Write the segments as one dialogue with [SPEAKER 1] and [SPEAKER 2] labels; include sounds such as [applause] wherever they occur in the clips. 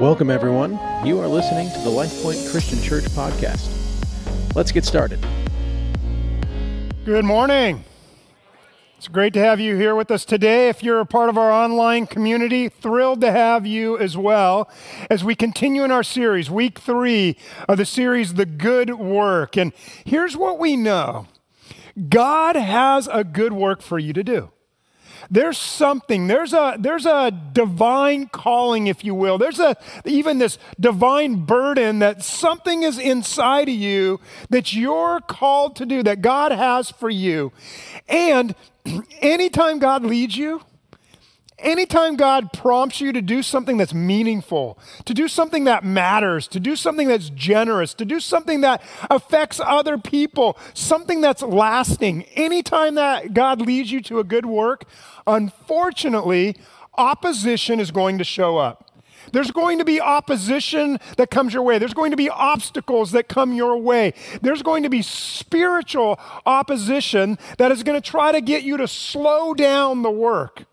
[SPEAKER 1] Welcome, everyone. You are listening to the LifePoint Christian Church podcast. Let's get started.
[SPEAKER 2] Good morning. It's great to have you here with us today. If you're a part of our online community, thrilled to have you as well as we continue in our series, week three of the series, The Good Work. And here's what we know God has a good work for you to do there's something there's a there's a divine calling if you will. There's a even this divine burden that something is inside of you that you're called to do that god has for you. And [clears throat] anytime god leads you Anytime God prompts you to do something that's meaningful, to do something that matters, to do something that's generous, to do something that affects other people, something that's lasting, anytime that God leads you to a good work, unfortunately, opposition is going to show up. There's going to be opposition that comes your way. There's going to be obstacles that come your way. There's going to be spiritual opposition that is going to try to get you to slow down the work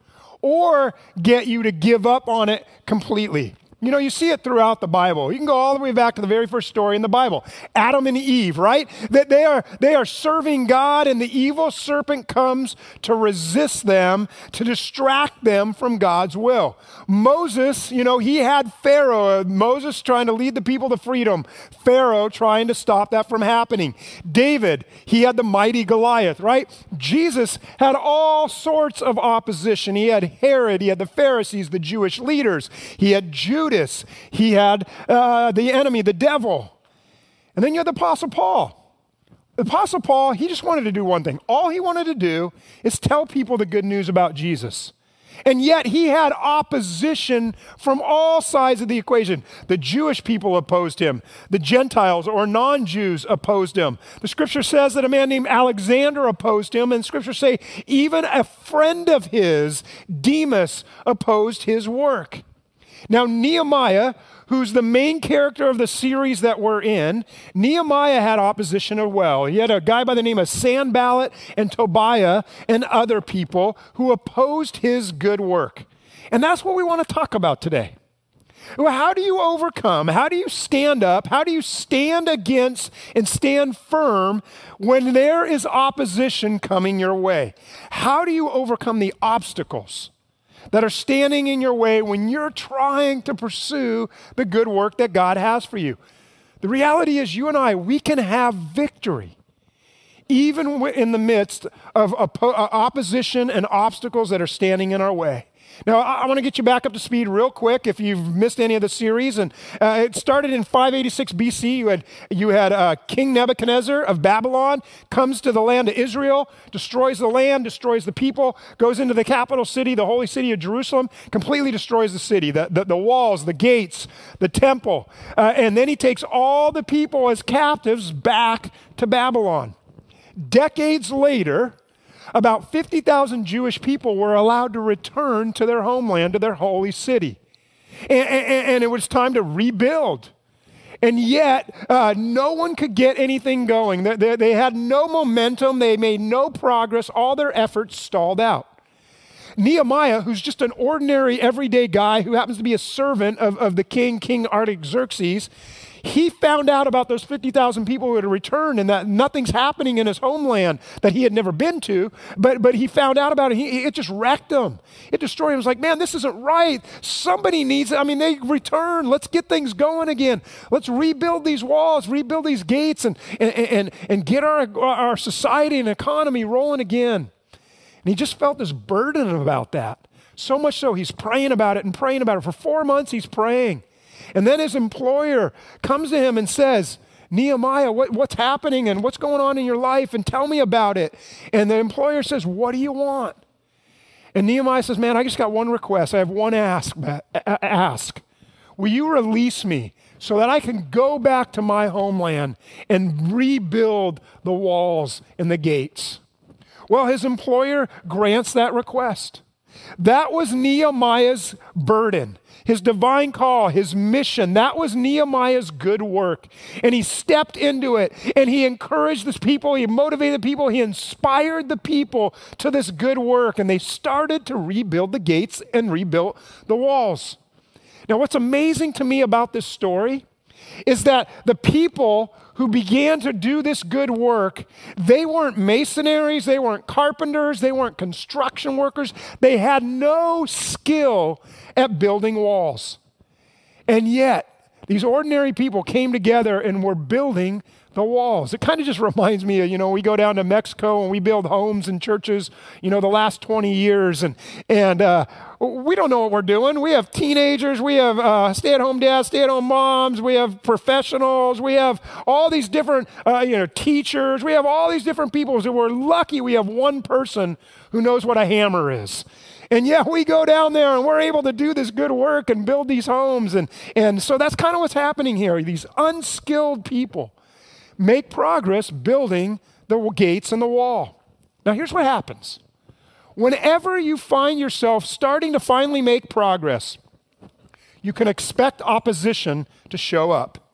[SPEAKER 2] or get you to give up on it completely. You know, you see it throughout the Bible. You can go all the way back to the very first story in the Bible. Adam and Eve, right? That they are they are serving God and the evil serpent comes to resist them, to distract them from God's will. Moses, you know, he had Pharaoh, Moses trying to lead the people to freedom, Pharaoh trying to stop that from happening. David, he had the mighty Goliath, right? Jesus had all sorts of opposition. He had Herod, he had the Pharisees, the Jewish leaders. He had Judas Judas, he had uh, the enemy, the devil. And then you had the Apostle Paul. The Apostle Paul, he just wanted to do one thing. All he wanted to do is tell people the good news about Jesus. And yet he had opposition from all sides of the equation. The Jewish people opposed him, the Gentiles or non Jews opposed him. The scripture says that a man named Alexander opposed him, and scripture say even a friend of his, Demas, opposed his work. Now, Nehemiah, who's the main character of the series that we're in, Nehemiah had opposition as well. He had a guy by the name of Sanballat and Tobiah and other people who opposed his good work. And that's what we want to talk about today. How do you overcome? How do you stand up? How do you stand against and stand firm when there is opposition coming your way? How do you overcome the obstacles? That are standing in your way when you're trying to pursue the good work that God has for you. The reality is, you and I, we can have victory even in the midst of uh, opposition and obstacles that are standing in our way. Now, I, want to get you back up to speed real quick if you've missed any of the series. And uh, it started in 586 BC. You had, you had uh, King Nebuchadnezzar of Babylon comes to the land of Israel, destroys the land, destroys the people, goes into the capital city, the holy city of Jerusalem, completely destroys the city, the, the, the walls, the gates, the temple. Uh, and then he takes all the people as captives back to Babylon. Decades later, about 50,000 Jewish people were allowed to return to their homeland, to their holy city. And, and, and it was time to rebuild. And yet, uh, no one could get anything going. They, they, they had no momentum, they made no progress, all their efforts stalled out. Nehemiah, who's just an ordinary, everyday guy who happens to be a servant of, of the king, King Artaxerxes, he found out about those 50,000 people who had returned and that nothing's happening in his homeland that he had never been to, but, but he found out about it. He, it just wrecked him. It destroyed him. He was like, man, this isn't right. Somebody needs it. I mean, they returned. Let's get things going again. Let's rebuild these walls, rebuild these gates, and, and, and, and get our, our society and economy rolling again. And he just felt this burden about that. So much so, he's praying about it and praying about it. For four months, he's praying. And then his employer comes to him and says, Nehemiah, what, what's happening and what's going on in your life and tell me about it. And the employer says, What do you want? And Nehemiah says, Man, I just got one request. I have one ask. ask. Will you release me so that I can go back to my homeland and rebuild the walls and the gates? Well, his employer grants that request. That was Nehemiah's burden his divine call, his mission. That was Nehemiah's good work. And he stepped into it and he encouraged the people, he motivated the people, he inspired the people to this good work. And they started to rebuild the gates and rebuild the walls. Now, what's amazing to me about this story is that the people who began to do this good work, they weren't masonries, they weren't carpenters, they weren't construction workers. They had no skill at building walls. And yet, these ordinary people came together and were building the walls. It kind of just [laughs] reminds me of, you know, we go down to Mexico and we build homes and churches, you know, the last 20 years, and, and uh, we don't know what we're doing. We have teenagers, we have uh, stay at home dads, stay at home moms, we have professionals, we have all these different, uh, you know, teachers, we have all these different people. So we're lucky we have one person who knows what a hammer is. And yeah, we go down there and we're able to do this good work and build these homes. And, and so that's kind of what's happening here. These unskilled people make progress building the gates and the wall. Now, here's what happens whenever you find yourself starting to finally make progress, you can expect opposition to show up.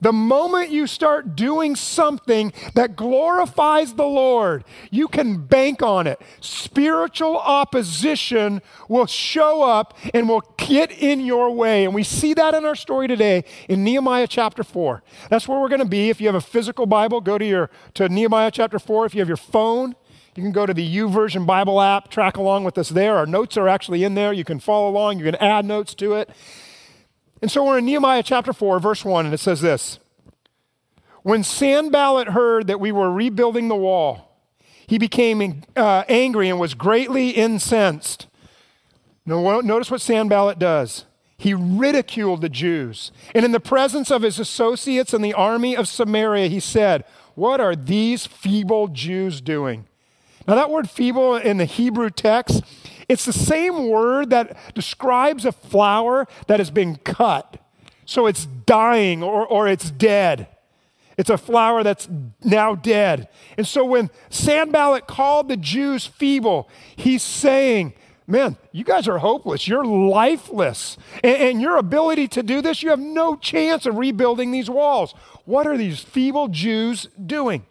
[SPEAKER 2] The moment you start doing something that glorifies the Lord, you can bank on it. Spiritual opposition will show up and will get in your way. And we see that in our story today in Nehemiah chapter 4. That's where we're going to be. If you have a physical Bible, go to your to Nehemiah chapter 4. If you have your phone, you can go to the YouVersion Bible app, track along with us there. Our notes are actually in there. You can follow along, you can add notes to it. And so we're in Nehemiah chapter 4, verse 1, and it says this When Sanballat heard that we were rebuilding the wall, he became uh, angry and was greatly incensed. Now, notice what Sanballat does. He ridiculed the Jews. And in the presence of his associates in the army of Samaria, he said, What are these feeble Jews doing? Now, that word feeble in the Hebrew text, it's the same word that describes a flower that has been cut. So it's dying or, or it's dead. It's a flower that's now dead. And so when Sanballat called the Jews feeble, he's saying, Man, you guys are hopeless. You're lifeless. And, and, your ability to do this, you have no chance of rebuilding these walls. What are these feeble Jews doing?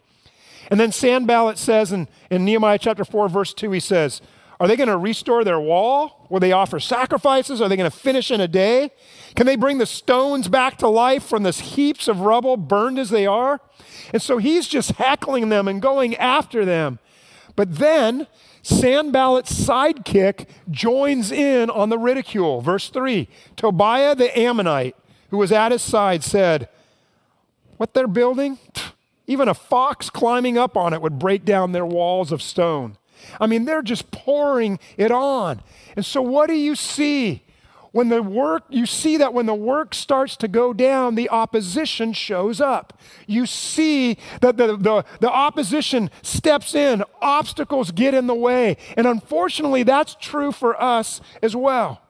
[SPEAKER 2] And then Sanballat says in, in Nehemiah chapter 4, verse 2, he says, are they going to restore their wall? Will they offer sacrifices? Are they going to finish in a day? Can they bring the stones back to life from this heaps of rubble, burned as they are? And so he's just heckling them and going after them. But then Sanballat's sidekick joins in on the ridicule. Verse 3 Tobiah the Ammonite, who was at his side, said, What they're building? Even a fox climbing up on it would break down their walls of stone. I mean, they're just pouring it on. And so, what do you see? When the work, you see that when the work starts to go down, the opposition shows up. You see that the, the, the opposition steps in, obstacles get in the way. And unfortunately, that's true for us as well.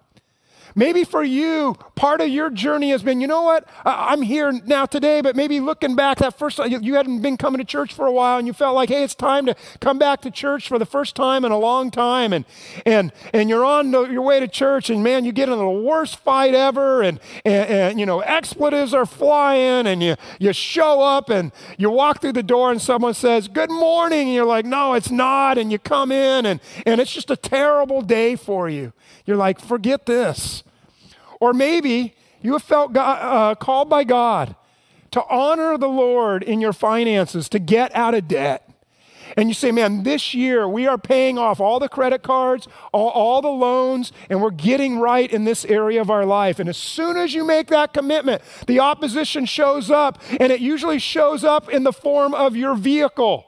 [SPEAKER 2] Maybe for you, part of your journey has been, you know what? I'm here now today, but maybe looking back that first you hadn't been coming to church for a while and you felt like, hey, it's time to come back to church for the first time in a long time. And, and, and you're on your way to church and man, you get in the worst fight ever and, and, and you know, expletives are flying and you, you show up and you walk through the door and someone says, good morning. And you're like, no, it's not. And you come in and, and it's just a terrible day for you. You're like, forget this. Or maybe you have felt God, uh, called by God to honor the Lord in your finances, to get out of debt. And you say, man, this year we are paying off all the credit cards, all, all, the loans, and we're getting right in this area of our life. And as soon as you make that commitment, the opposition shows up, and it usually shows up in the form of your vehicle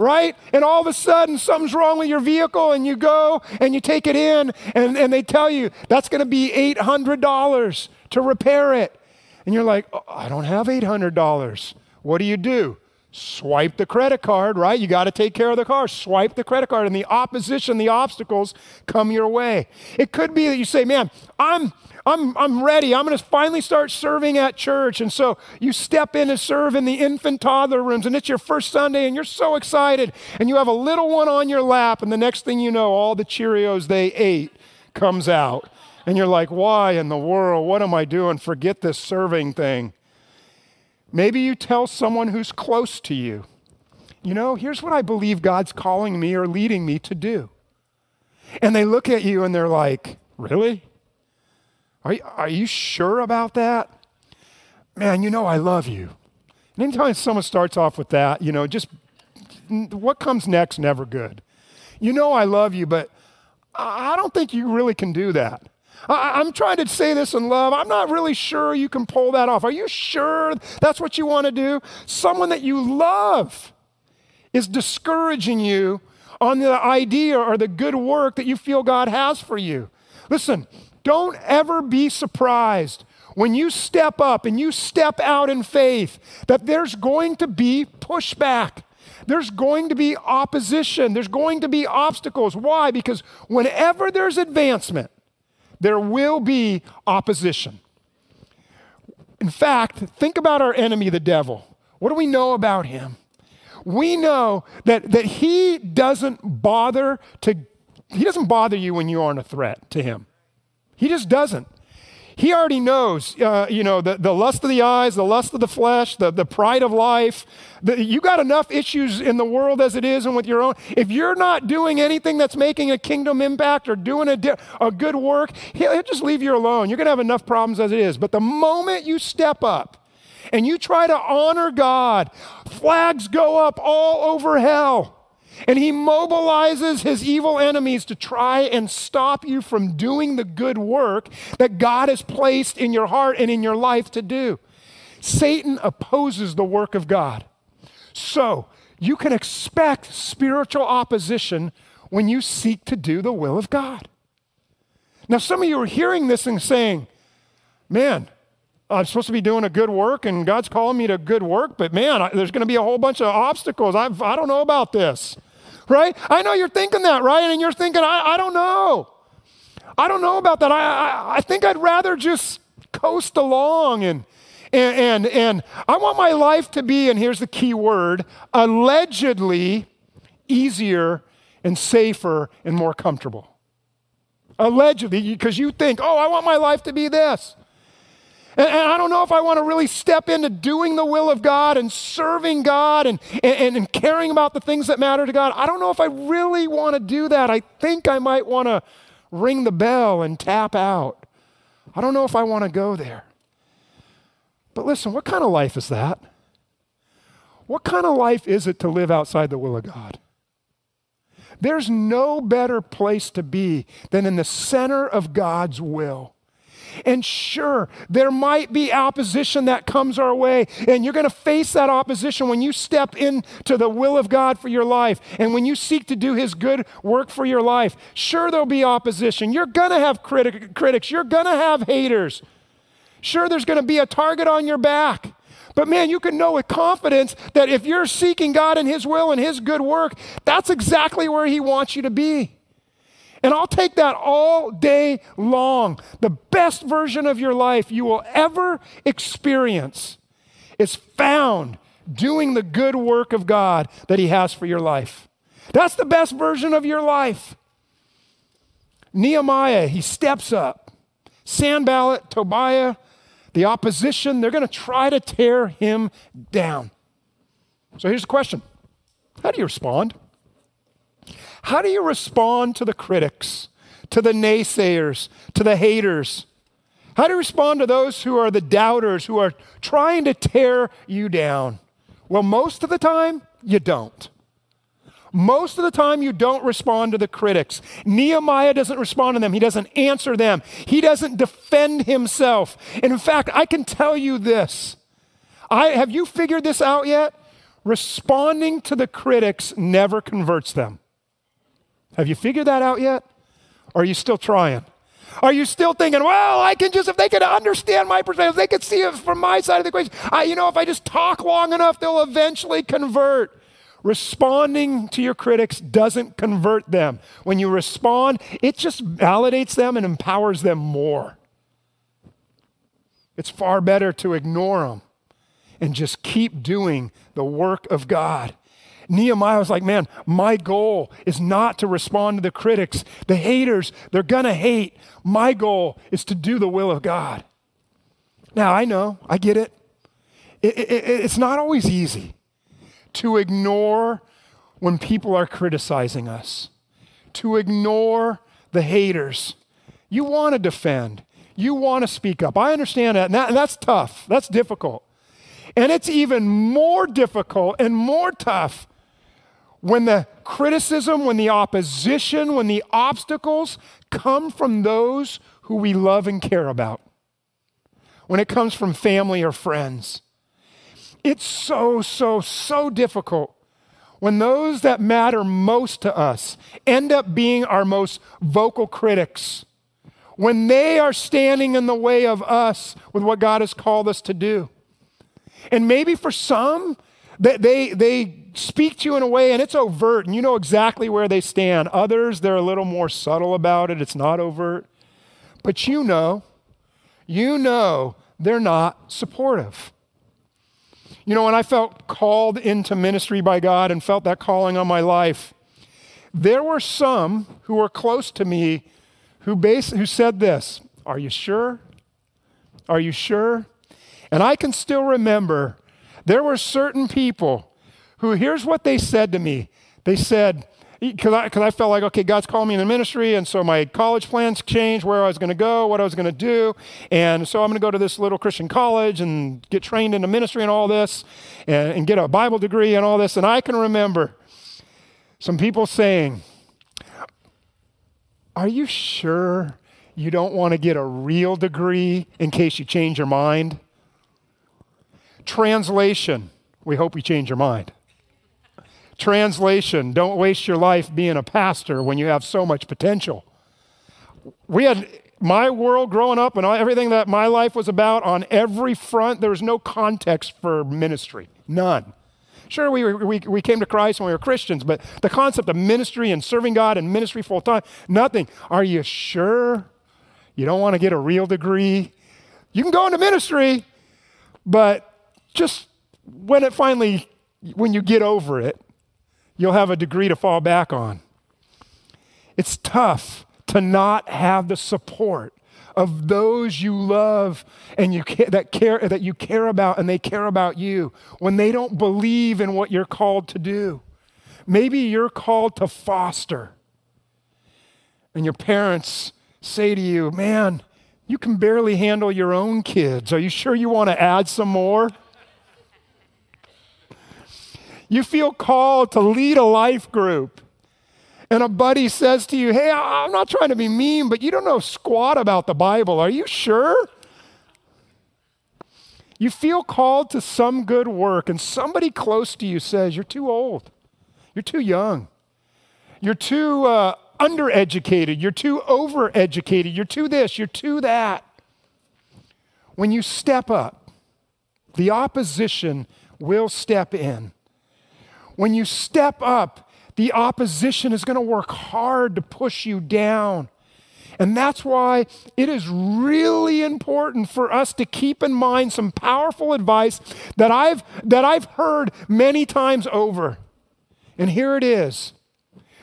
[SPEAKER 2] right? And all of a sudden, something's wrong with your vehicle, and you go and you take it in, and, and they tell you that's going to be $800 to repair it. And you're like, oh, I don't have $800. What do you do? Swipe the credit card, right? You got to take care of the car. Swipe the credit card, and the opposition, the obstacles come your way. It could be that you say, Man, I'm I'm, I'm ready. I'm going to finally start serving at church. And so you step in to serve in the infant toddler rooms, and it's your first Sunday, and you're so excited. And you have a little one on your lap, and the next thing you know, all the Cheerios they ate comes out. And you're like, why in the world? What am I doing? Forget this serving thing. Maybe you tell someone who's close to you, you know, here's what I believe God's calling me or leading me to do. And they look at you and they're like, really? Are, are you sure about that? Man, you know I love you. And anytime someone starts off with that, you know, just what comes next, never good. You know I love you, but I don't think you really can do that. I, am trying to say this in love. I'm not really sure you can pull that off. Are you sure that's what you want to do? Someone that you love is discouraging you on the idea or the good work that you feel God has for you. Listen, don't ever be surprised when you step up and you step out in faith that there's going to be pushback. There's going to be opposition. There's going to be obstacles. Why? Because whenever there's advancement, there will be opposition. In fact, think about our enemy, the devil. What do we know about him? We know that, that he doesn't bother to, he doesn't bother you when you aren't a threat to him. He just doesn't. He already knows, uh, you know, the, the lust of the eyes, the lust of the flesh, the, the pride of life. The, you got enough issues in the world as it is and with your own. If you're not doing anything that's making a kingdom impact or doing a, di- a good work, he'll, he'll just leave you alone. You're going to have enough problems as it is. But the moment you step up and you try to honor God, flags go up all over hell. And he mobilizes his evil enemies to try and stop you from doing the good work that God has placed in your heart and in your life to do. Satan opposes the work of God. So you can expect spiritual opposition when you seek to do the will of God. Now, some of you are hearing this and saying, man, I'm supposed to be doing a good work and God's calling me to good work, but man, I, there's going to be a whole bunch of obstacles. I've, I don't know about this right? I know you're thinking that, right? And you're thinking, I, I don't know. I don't know about that. I, I, I think I'd rather just coast along and, and, and, and I want my life to be, and here's the key word, allegedly easier and safer and more comfortable. Allegedly, because you think, oh, I want my life to be this. And, I don't know if I want to really step into doing the will of God and serving God and, and, and caring about the things that matter to God. I don't know if I really want to do that. I think I might want to ring the bell and tap out. I don't know if I want to go there. But listen, what kind of life is that? What kind of life is it to live outside the will of God? There's no better place to be than in the center of God's will. And sure, there might be opposition that comes our way, and you're going to face that opposition when you step into the will of God for your life and when you seek to do His good work for your life. Sure, there'll be opposition. You're going to have criti- critics, you're going to have haters. Sure, there's going to be a target on your back. But man, you can know with confidence that if you're seeking God and His will and His good work, that's exactly where He wants you to be. And I'll take that all day long. The best version of your life you will ever experience is found doing the good work of God that He has for your life. That's the best version of your life. Nehemiah, he steps up. Sanballat, Tobiah, the opposition, they're going to try to tear him down. So here's the question How do you respond? How do you respond to the critics, to the naysayers, to the haters? How do you respond to those who are the doubters, who are trying to tear you down? Well, most of the time, you don't. Most of the time, you don't respond to the critics. Nehemiah doesn't respond to them. He doesn't answer them. He doesn't defend himself. And in fact, I can tell you this. I, have you figured this out yet? Responding to the critics never converts them. Have you figured that out yet? Or are you still trying? Are you still thinking, well, I can just, if they could understand my perspective, if they could see it from my side of the equation, I, you know, if I just talk long enough, they'll eventually convert. Responding to your critics doesn't convert them. When you respond, it just validates them and empowers them more. It's far better to ignore them and just keep doing the work of God. Nehemiah was like, man, my goal is not to respond to the critics, the haters, they're going to hate. My goal is to do the will of God. Now, I know, I get it. it, it it's not always easy to ignore when people are criticizing us, to ignore the haters. You want to defend, You want to speak up. I understand that. And, that. and that's tough. That's difficult. And it's even more difficult and more tough when the criticism, when the opposition, when the obstacles come from those who we love and care about, when it comes from family or friends. It's so, so, so difficult when those that matter most to us end up being our most vocal critics, when they are standing in the way of us with what God has called us to do. And maybe for some, they, they, they speak to you in a way and it's overt and you know exactly where they stand. Others, they're a little more subtle about it, it's not overt. But you know, you know they're not supportive. You know, when I felt called into ministry by God and felt that calling on my life, there were some who were close to me who, bas- who said this Are you sure? Are you sure? And I can still remember there were certain people who, here's what they said to me. They said, because I, I felt like, okay, God's calling me in the ministry, and so my college plans changed, where I was going to go, what I was going to do. And so I'm going to go to this little Christian college and get trained in the ministry and all this, and, and get a Bible degree and all this. And I can remember some people saying, Are you sure you don't want to get a real degree in case you change your mind? Translation, we hope you change your mind. Translation, don't waste your life being a pastor when you have so much potential. We had my world growing up and everything that my life was about on every front, there was no context for ministry. None. Sure, we, we, we came to Christ when we were Christians, but the concept of ministry and serving God and ministry full time, nothing. Are you sure you don't want to get a real degree? You can go into ministry, but just when it finally, when you get over it, you'll have a degree to fall back on. It's tough to not have the support of those you love and you that care that you care about and they care about you when they don't believe in what you're called to do. Maybe you're called to foster. And your parents say to you, "Man, you can barely handle your own kids. Are you sure you want to add some more?" You feel called to lead a life group. And a buddy says to you, Hey, I'm not trying to be mean, but you don't know squat about the Bible. Are you sure? You feel called to some good work, and somebody close to you says, You're too old. You're too young. You're too uh, undereducated. You're too overeducated. You're too this. You're too that. When you step up, the opposition will step in. When you step up, the opposition is going to work hard to push you down. And that's why it is really important for us to keep in mind some powerful advice that I've, that I've heard many times over. And here it is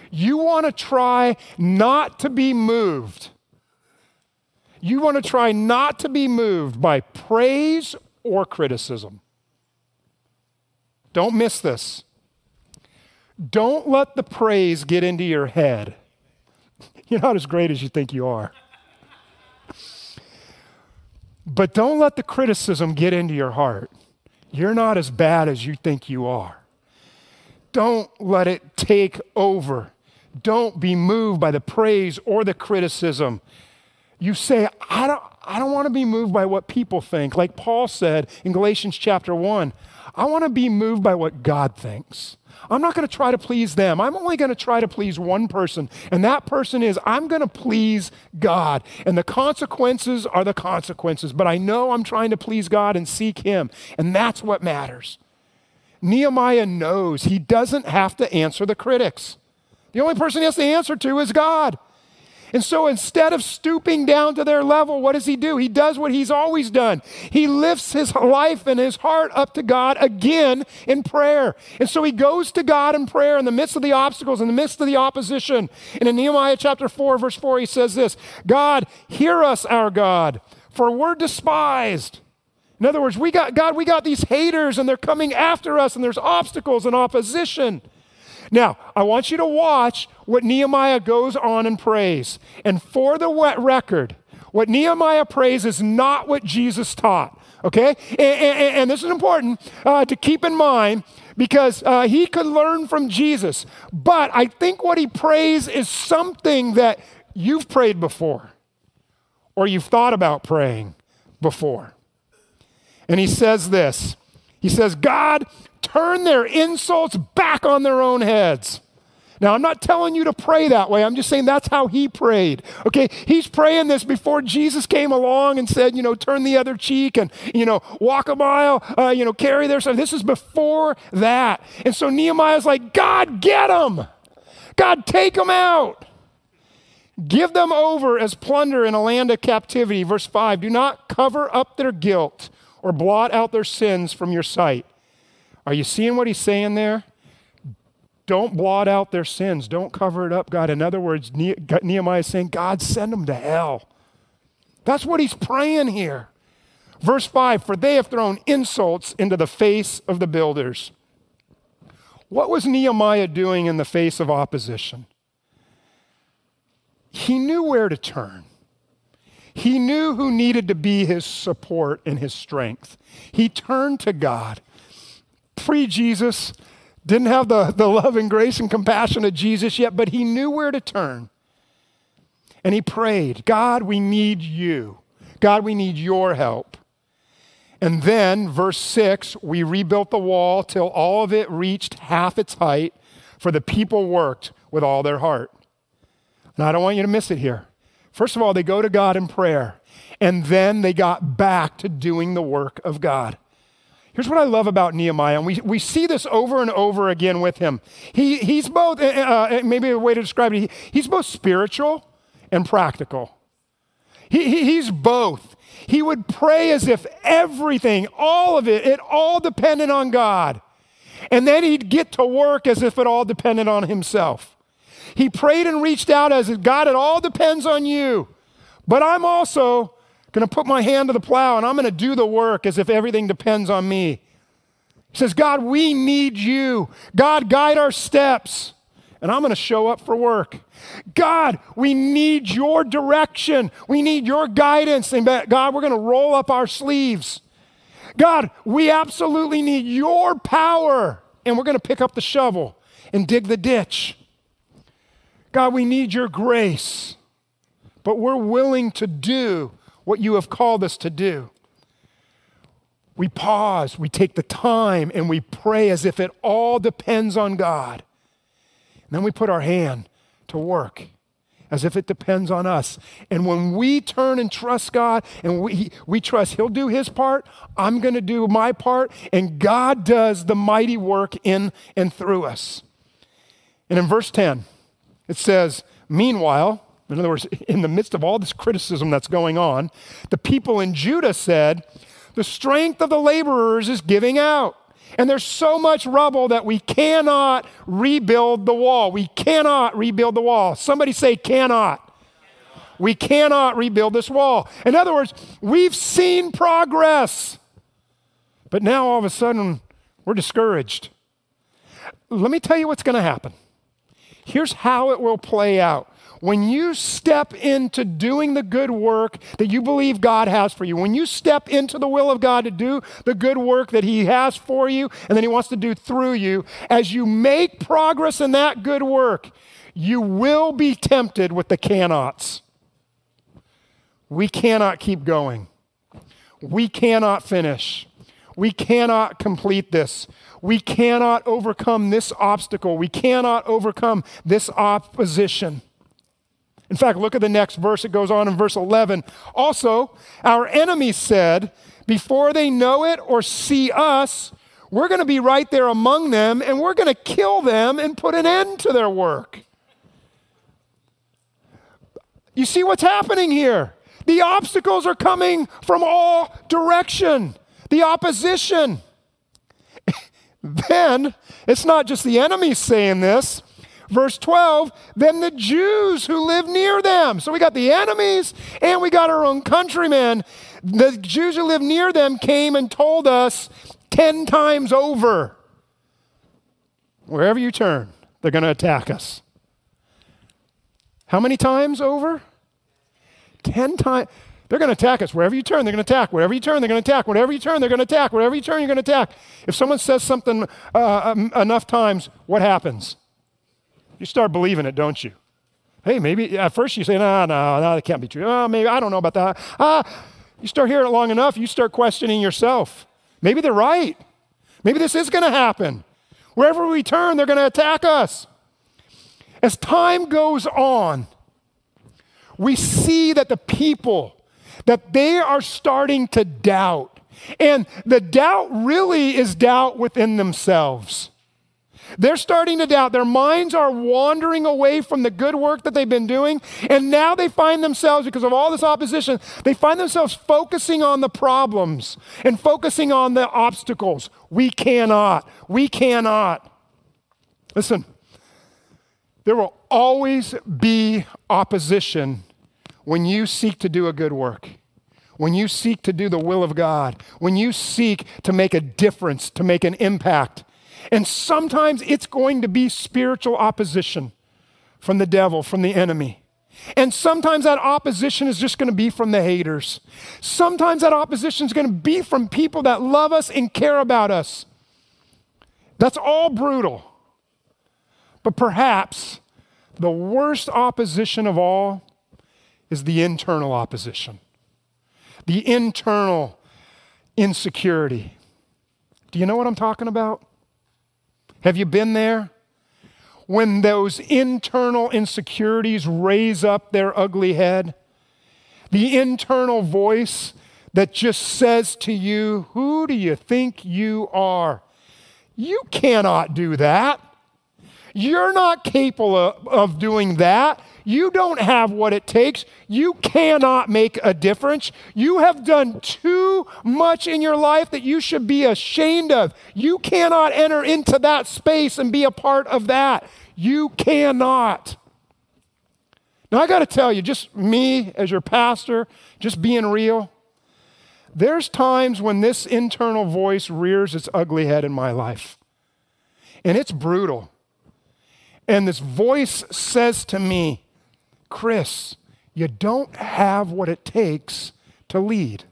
[SPEAKER 2] you want to try not to be moved. You want to try not to be moved by praise or criticism. Don't miss this. Don't let the praise get into your head. [laughs] You're not as great as you think you are. But don't let the criticism get into your heart. You're not as bad as you think you are. Don't let it take over. Don't be moved by the praise or the criticism. You say, I don't, I don't want to be moved by what people think. Like Paul said in Galatians chapter 1, I want to be moved by what God thinks. I'm not going to try to please them. I'm only going to try to please one person. And that person is I'm going to please God. And the consequences are the consequences. But I know I'm trying to please God and seek Him. And that's what matters. Nehemiah knows he doesn't have to answer the critics. The only person he has to answer to is God. And so instead of stooping down to their level, what does he do? He does what he's always done. He lifts his life and his heart up to God again in prayer. And so he goes to God in prayer in the midst of the obstacles, in the midst of the opposition. And in Nehemiah chapter 4, verse 4, he says this God, hear us, our God, for we're despised. In other words, we got God, we got these haters and they're coming after us, and there's obstacles and opposition. Now, I want you to watch what Nehemiah goes on and prays. And for the record, what Nehemiah prays is not what Jesus taught. Okay? And, and, and this is important uh, to keep in mind because uh, he could learn from Jesus. But I think what he prays is something that you've prayed before or you've thought about praying before. And he says this He says, God, turn their insults back on their own heads. Now, I'm not telling you to pray that way. I'm just saying that's how he prayed. Okay, he's praying this before Jesus came along and said, you know, turn the other cheek and, you know, walk a mile, uh, you know, carry their son. This is before that. And so Nehemiah's like, God, get them. God, take them out. Give them over as plunder in a land of captivity. Verse 5 Do not cover up their guilt or blot out their sins from your sight. Are you seeing what he's saying there? Don't blot out their sins. Don't cover it up, God. In other words, Nehemiah is saying, God, send them to hell. That's what he's praying here. Verse 5 For they have thrown insults into the face of the builders. What was Nehemiah doing in the face of opposition? He knew where to turn. He knew who needed to be his support and his strength. He turned to God. Pre Jesus, didn't have the, the love and grace and compassion of Jesus yet, but he knew where to turn. And he prayed, God, we need you. God, we need your help. And then, verse 6, we rebuilt the wall till all of it reached half its height, for the people worked with all their heart. And I don't want you to miss it here. First of all, they go to God in prayer, and then they got back to doing the work of God. Here's what I love about Nehemiah, and we, we see this over and over again with him. He, he's both, uh, uh, maybe a way to describe it, he, he's both spiritual and practical. He, he, he's both. He would pray as if everything, all of it, it all depended on God. And then he'd get to work as if it all depended on himself. He prayed and reached out as if God, it all depends on you. But I'm also going to put my hand to the plow and I'm going to do the work as if everything depends on me. He says, God, we need you. God, guide our steps. And I'm going to show up for work. God, we need your direction. We need your guidance. And God, we're going to roll up our sleeves. God, we absolutely need your power. And we're going to pick up the shovel and dig the ditch. God, we need your grace. But we're willing to do what you have called us to do. We pause, we take the time, and we pray as if it all depends on God. And then we put our hand to work as if it depends on us. And when we turn and trust God and we, we trust He'll do His part, I'm going to do my part, and God does the mighty work in and through us. And in verse 10, it says, Meanwhile, in other words, in the midst of all this criticism that's going on, the people in Judah said, The strength of the laborers is giving out. And there's so much rubble that we cannot rebuild the wall. We cannot rebuild the wall. Somebody say, cannot. We cannot rebuild this wall. In other words, we've seen progress, but now all of a sudden we're discouraged. Let me tell you what's going to happen. Here's how it will play out. When you step into doing the good work that you believe God has for you, when you step into the will of God to do the good work that He has for you and that He wants to do through you, as you make progress in that good work, you will be tempted with the cannots. We cannot keep going. We cannot finish. We cannot complete this. We cannot overcome this obstacle. We cannot overcome this opposition. In fact, look at the next verse. It goes on in verse 11. Also, our enemies said, before they know it or see us, we're going to be right there among them and we're going to kill them and put an end to their work. You see what's happening here? The obstacles are coming from all direction. The opposition. [laughs] then it's not just the enemies saying this. Verse 12, then the Jews who live near them. So we got the enemies and we got our own countrymen. The Jews who live near them came and told us 10 times over wherever you turn, they're going to attack us. How many times over? 10 10 times. They're going to attack us. Wherever you turn, they're going to attack. Wherever you turn, they're going to attack. Wherever you turn, they're going to attack. Wherever you turn, you're going to attack. If someone says something uh, um, enough times, what happens? You start believing it, don't you? Hey, maybe at first you say, no, no, no, that can't be true. Oh, maybe, I don't know about that. Ah, you start hearing it long enough, you start questioning yourself. Maybe they're right. Maybe this is going to happen. Wherever we turn, they're going to attack us. As time goes on, we see that the people that they are starting to doubt. And the doubt really is doubt within themselves. They're starting to doubt. Their minds are wandering away from the good work that they've been doing. And now they find themselves, because of all this opposition, they find themselves focusing on the problems and focusing on the obstacles. We cannot. We cannot. Listen, there will always be opposition when you seek to do a good work, when you seek to do the will of God, when you seek to make a difference, to make an impact. And sometimes it's going to be spiritual opposition from the devil, from the enemy. And sometimes that opposition is just going to be from the haters. Sometimes that opposition is going to be from people that love us and care about us. That's all brutal. But perhaps the worst opposition of all is the internal opposition, the internal insecurity. Do you know what I'm talking about? Have you been there? When those internal insecurities raise up their ugly head, the internal voice that just says to you, Who do you think you are? You cannot do that. You're not capable of, doing that. You don't have what it takes. You cannot make a difference. You have done too much in your life that you should be ashamed of. You cannot enter into that space and be a part of that. You cannot. Now, I got to tell you, just me as your pastor, just being real, there's times when this internal voice rears its ugly head in my life. And it's brutal. And this voice says to me, Chris, you don't have what it takes to lead.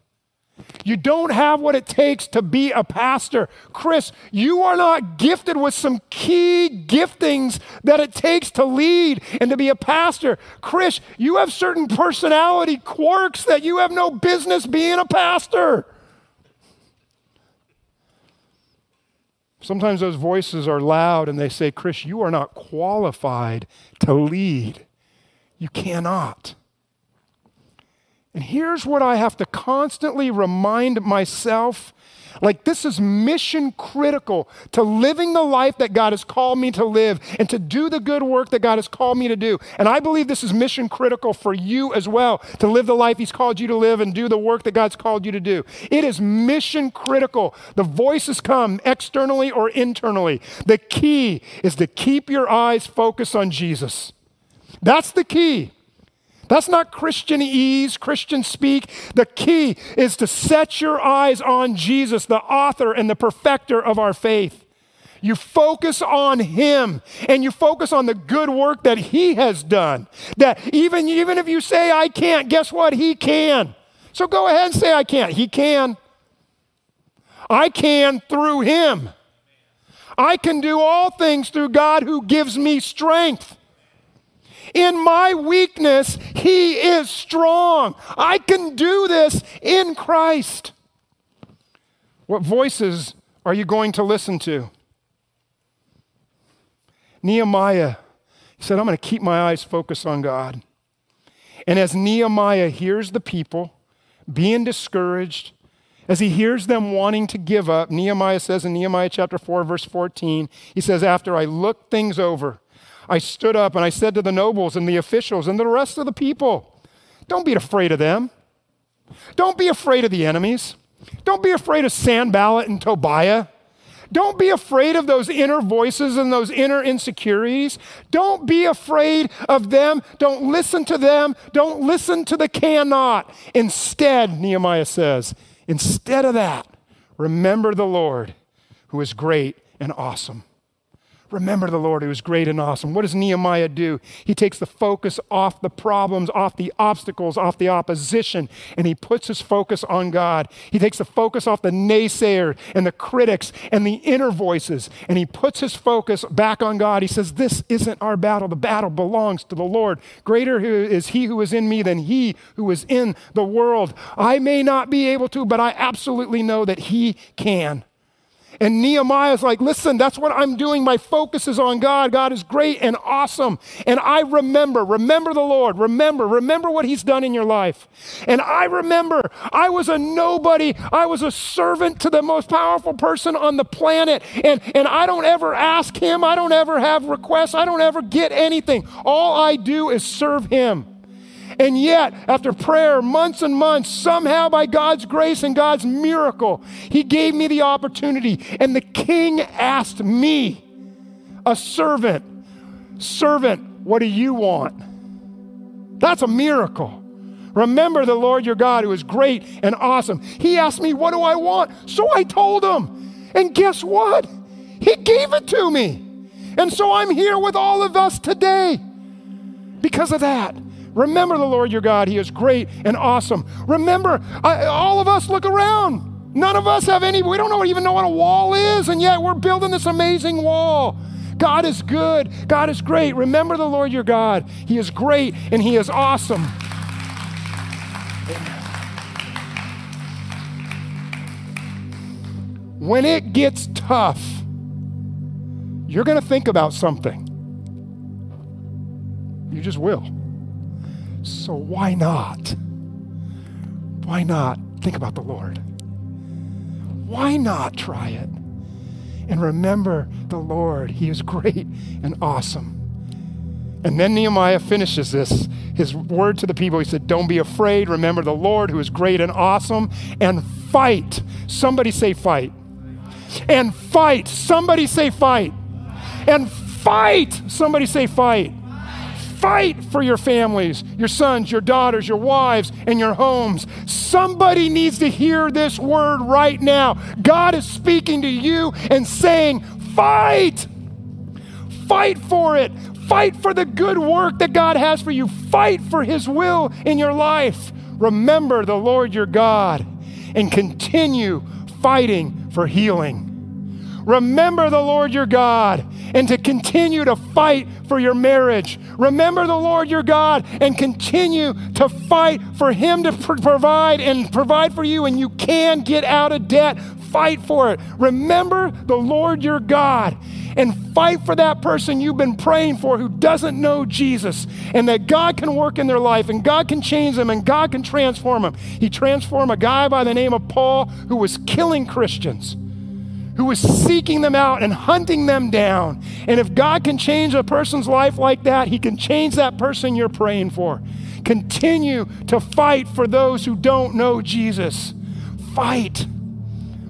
[SPEAKER 2] You don't have what it takes to be a pastor. Chris, you are not gifted with some key giftings that it takes to lead and to be a pastor. Chris, you have certain personality quirks that you have no business being a pastor. Sometimes those voices are loud and they say, Chris, you are not qualified to lead. You cannot. And here's what I have to constantly remind myself like, this is mission critical to living the life that God has called me to live and to do the good work that God has called me to do. And I believe this is mission critical for you as well to live the life He's called you to live and do the work that God's called you to do. It is mission critical. The voices come externally or internally. The key is to keep your eyes focused on Jesus. That's the key. That's not Christianese, Christian speak. The key is to set your eyes on Jesus, the author and the perfecter of our faith. You focus on Him and you focus on the good work that He has done. That even, even if you say, I can't, guess what? He can. So go ahead and say, I can't. He can. I can through Him. I can do all things through God who gives me strength. In my weakness, He is strong. I can do this in Christ. What voices are you going to listen to? Nehemiah said, I'm going to keep my eyes focused on God. And as Nehemiah hears the people being discouraged, as he hears them wanting to give up, Nehemiah says in Nehemiah chapter 4, verse 14, he says, After I looked things over, I stood up and I said to the nobles and the officials and the rest of the people, Don't be afraid of them. Don't be afraid of the enemies. Don't be afraid of Sanballat and Tobiah. Don't be afraid of those inner voices and those inner insecurities. Don't be afraid of them. Don't listen to them. Don't listen to the cannot. Instead, Nehemiah says, instead of that, remember the Lord who is great and awesome. Remember the Lord who is great and awesome. What does Nehemiah do? He takes the focus off the problems, off the obstacles, off the opposition, and he puts his focus on God. He takes the focus off the naysayer and the critics and the inner voices, and he puts his focus back on God. He says, This isn't our battle. The battle belongs to the Lord. Greater is he who is in me than he who is in the world. I may not be able to, but I absolutely know that he can. And Nehemiah's like, listen, that's what I'm doing. My focus is on God. God is great and awesome. And I remember, remember the Lord. Remember, remember what He's done in your life. And I remember I was a nobody. I was a servant to the most powerful person on the planet. And, and I don't ever ask Him. I don't ever have requests. I don't ever get anything. All I do is serve Him. And yet, after prayer, months and months, somehow by God's grace and God's miracle, He gave me the opportunity. And the king asked me, a servant, Servant, what do you want? That's a miracle. Remember the Lord your God who is great and awesome. He asked me, What do I want? So I told him. And guess what? He gave it to me. And so I'm here with all of us today because of that. Remember the Lord your God. He is great and awesome. Remember, I, all of us look around. None of us have any, we don't know, even know what a wall is, and yet we're building this amazing wall. God is good. God is great. Remember the Lord your God. He is great and He is awesome. When it gets tough, you're going to think about something. You just will. So why not? Why not think about the Lord? Why not try it? And remember the Lord. He is great and awesome. And then Nehemiah finishes this, his word to the people. He said, Don't be afraid. Remember the Lord who is great and awesome and fight. Somebody say fight. And fight. Somebody say fight. And fight. Somebody say fight. Fight for your families, your sons, your daughters, your wives, and your homes. Somebody needs to hear this word right now. God is speaking to you and saying, Fight! Fight for it. Fight for the good work that God has for you. Fight for His will in your life. Remember the Lord your God and continue fighting for healing. Remember the Lord your God and to continue to fight for your marriage. Remember the Lord your God and continue to fight for Him to pr- provide and provide for you, and you can get out of debt. Fight for it. Remember the Lord your God and fight for that person you've been praying for who doesn't know Jesus and that God can work in their life and God can change them and God can transform them. He transformed a guy by the name of Paul who was killing Christians who was seeking them out and hunting them down. And if God can change a person's life like that, He can change that person you're praying for. Continue to fight for those who don't know Jesus. Fight.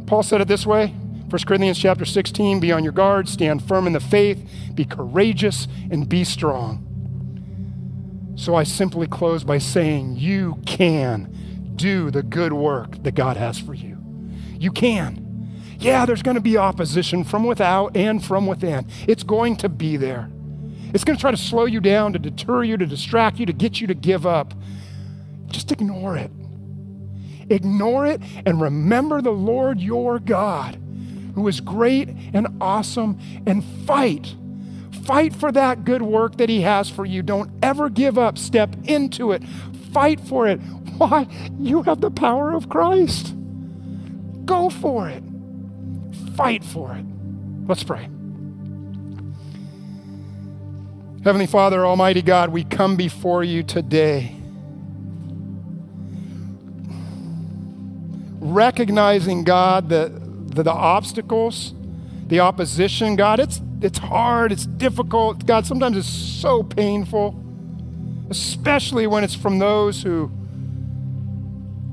[SPEAKER 2] Paul said it this way 1 Corinthians chapter 16 Be on your guard, stand firm in the faith, be courageous, and be strong. So I simply close by saying, You can do the good work that God has for you. You can. Yeah, there's going to be opposition from without and from within. It's going to be there. It's going to try to slow you down, to deter you, to distract you, to get you to give up. Just ignore it. Ignore it and remember the Lord your God, who is great and awesome, and fight. Fight for that good work that He has for you. Don't ever give up. Step into it. Fight for it. [laughs] Why? You have the power of Christ. Go for it fight for it. Let's pray. Heavenly Father, Almighty God, we come before you today. Recognizing, God, the, the, the obstacles, the opposition, God, it's, it's hard, it's difficult. God, sometimes it's so painful, especially when it's from those who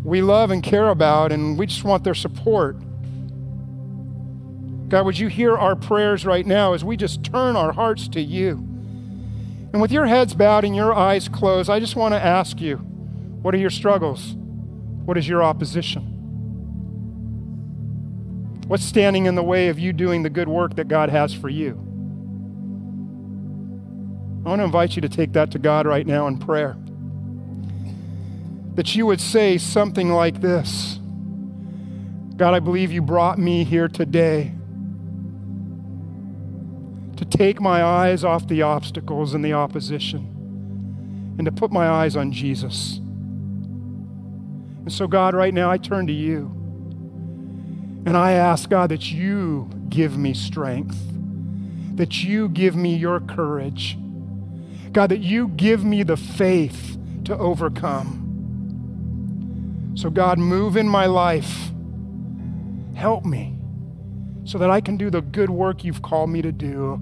[SPEAKER 2] we love and care about, and we just want their support. God, would you hear our prayers right now as we just turn our hearts to you? And with your heads bowed and your eyes closed, I just want to ask you what are your struggles? What is your opposition? What's standing in the way of you doing the good work that God has for you? I want to invite you to take that to God right now in prayer. That you would say something like this God, I believe you brought me here today to take my eyes off the obstacles and the opposition and to put my eyes on Jesus. And so, God, right now I turn to you and I ask, God, that you give me strength, that you give me your courage, God, that you give me the faith to overcome. So, God, move in my life. Help me so that I can do the good work you've called me to do.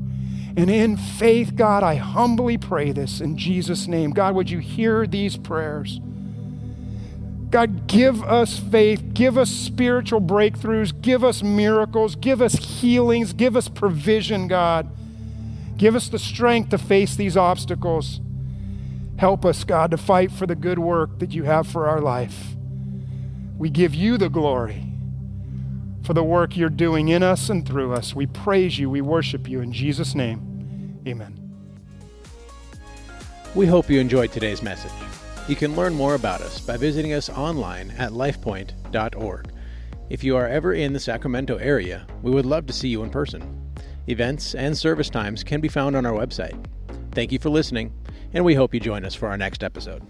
[SPEAKER 2] And in faith, God, I humbly pray this in Jesus' name. God, would you hear these prayers? God, give us faith, give us spiritual breakthroughs, give us miracles, give us healings, give us provision, God. Give us the strength to face these obstacles. Help us, God, to fight for the good work that you have for our life. We give you the glory for the work you're doing in us and through us. We praise you, we worship you. In Jesus' name, amen.
[SPEAKER 1] We hope you enjoyed today's message. You can learn more about us by visiting us online at lifepoint.org. If you are ever in the Sacramento area, we would love to see you in person. Events and service times can be found on our website. Thank you for listening, and we hope you join us for our next episode.